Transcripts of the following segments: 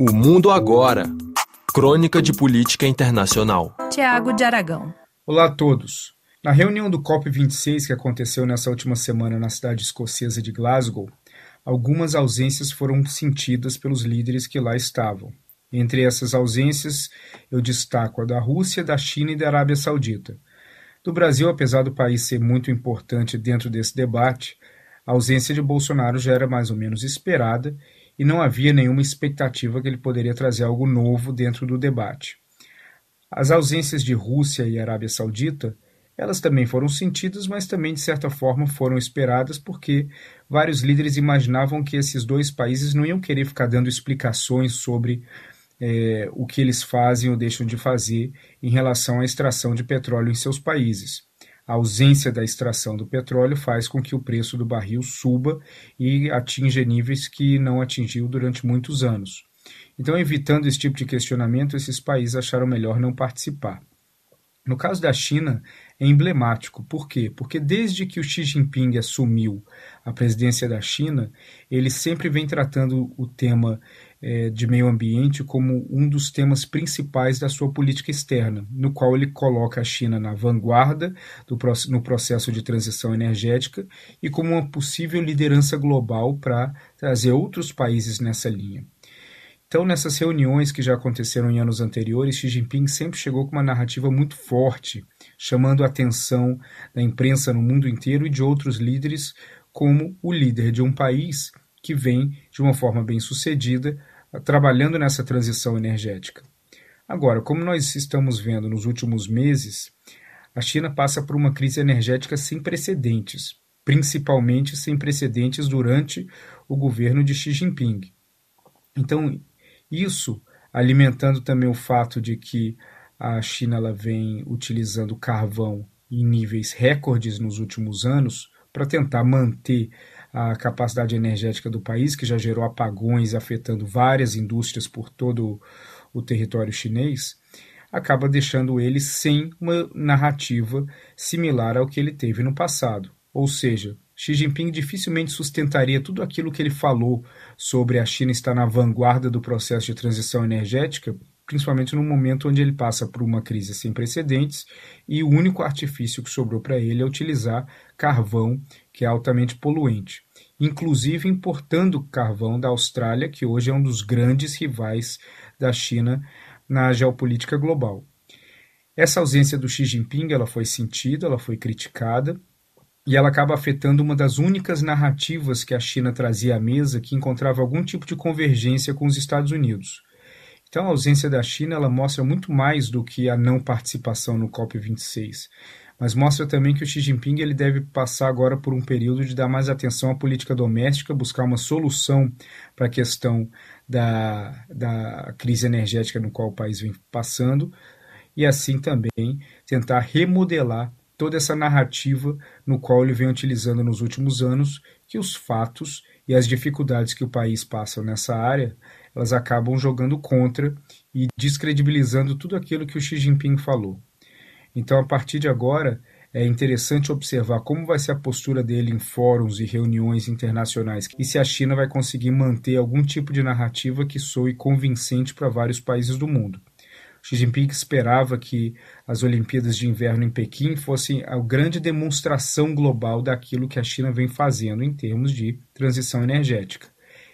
O Mundo Agora. Crônica de Política Internacional. Tiago de Aragão. Olá a todos. Na reunião do COP26 que aconteceu nessa última semana na cidade escocesa de Glasgow, algumas ausências foram sentidas pelos líderes que lá estavam. Entre essas ausências, eu destaco a da Rússia, da China e da Arábia Saudita. Do Brasil, apesar do país ser muito importante dentro desse debate, a ausência de Bolsonaro já era mais ou menos esperada e não havia nenhuma expectativa que ele poderia trazer algo novo dentro do debate. As ausências de Rússia e Arábia Saudita, elas também foram sentidas, mas também de certa forma foram esperadas porque vários líderes imaginavam que esses dois países não iam querer ficar dando explicações sobre é, o que eles fazem ou deixam de fazer em relação à extração de petróleo em seus países. A ausência da extração do petróleo faz com que o preço do barril suba e atinja níveis que não atingiu durante muitos anos. Então, evitando esse tipo de questionamento, esses países acharam melhor não participar. No caso da China, é emblemático. Por quê? Porque desde que o Xi Jinping assumiu a presidência da China, ele sempre vem tratando o tema é, de meio ambiente como um dos temas principais da sua política externa, no qual ele coloca a China na vanguarda do, no processo de transição energética e como uma possível liderança global para trazer outros países nessa linha. Então, nessas reuniões que já aconteceram em anos anteriores, Xi Jinping sempre chegou com uma narrativa muito forte, chamando a atenção da imprensa no mundo inteiro e de outros líderes como o líder de um país que vem de uma forma bem sucedida trabalhando nessa transição energética. Agora, como nós estamos vendo nos últimos meses, a China passa por uma crise energética sem precedentes, principalmente sem precedentes durante o governo de Xi Jinping. Então, isso alimentando também o fato de que a China ela vem utilizando carvão em níveis recordes nos últimos anos para tentar manter a capacidade energética do país, que já gerou apagões afetando várias indústrias por todo o território chinês, acaba deixando ele sem uma narrativa similar ao que ele teve no passado. Ou seja, Xi Jinping dificilmente sustentaria tudo aquilo que ele falou sobre a China estar na vanguarda do processo de transição energética, principalmente no momento onde ele passa por uma crise sem precedentes e o único artifício que sobrou para ele é utilizar carvão, que é altamente poluente, inclusive importando carvão da Austrália, que hoje é um dos grandes rivais da China na geopolítica global. Essa ausência do Xi Jinping ela foi sentida, ela foi criticada, e ela acaba afetando uma das únicas narrativas que a China trazia à mesa que encontrava algum tipo de convergência com os Estados Unidos. Então, a ausência da China ela mostra muito mais do que a não participação no COP26, mas mostra também que o Xi Jinping ele deve passar agora por um período de dar mais atenção à política doméstica, buscar uma solução para a questão da, da crise energética no qual o país vem passando, e assim também tentar remodelar toda essa narrativa no qual ele vem utilizando nos últimos anos, que os fatos e as dificuldades que o país passa nessa área, elas acabam jogando contra e descredibilizando tudo aquilo que o Xi Jinping falou. Então, a partir de agora, é interessante observar como vai ser a postura dele em fóruns e reuniões internacionais e se a China vai conseguir manter algum tipo de narrativa que soe convincente para vários países do mundo. Xi Jinping esperava que as Olimpíadas de Inverno em Pequim fossem a grande demonstração global daquilo que a China vem fazendo em termos de transição energética.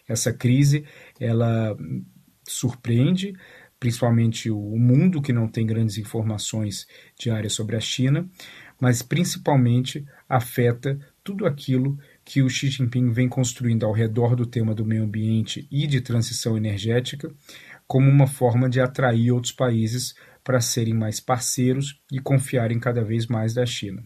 Essa crise, ela surpreende principalmente o mundo que não tem grandes informações diárias sobre a China, mas principalmente afeta tudo aquilo que o Xi Jinping vem construindo ao redor do tema do meio ambiente e de transição energética, como uma forma de atrair outros países para serem mais parceiros e confiarem cada vez mais da China.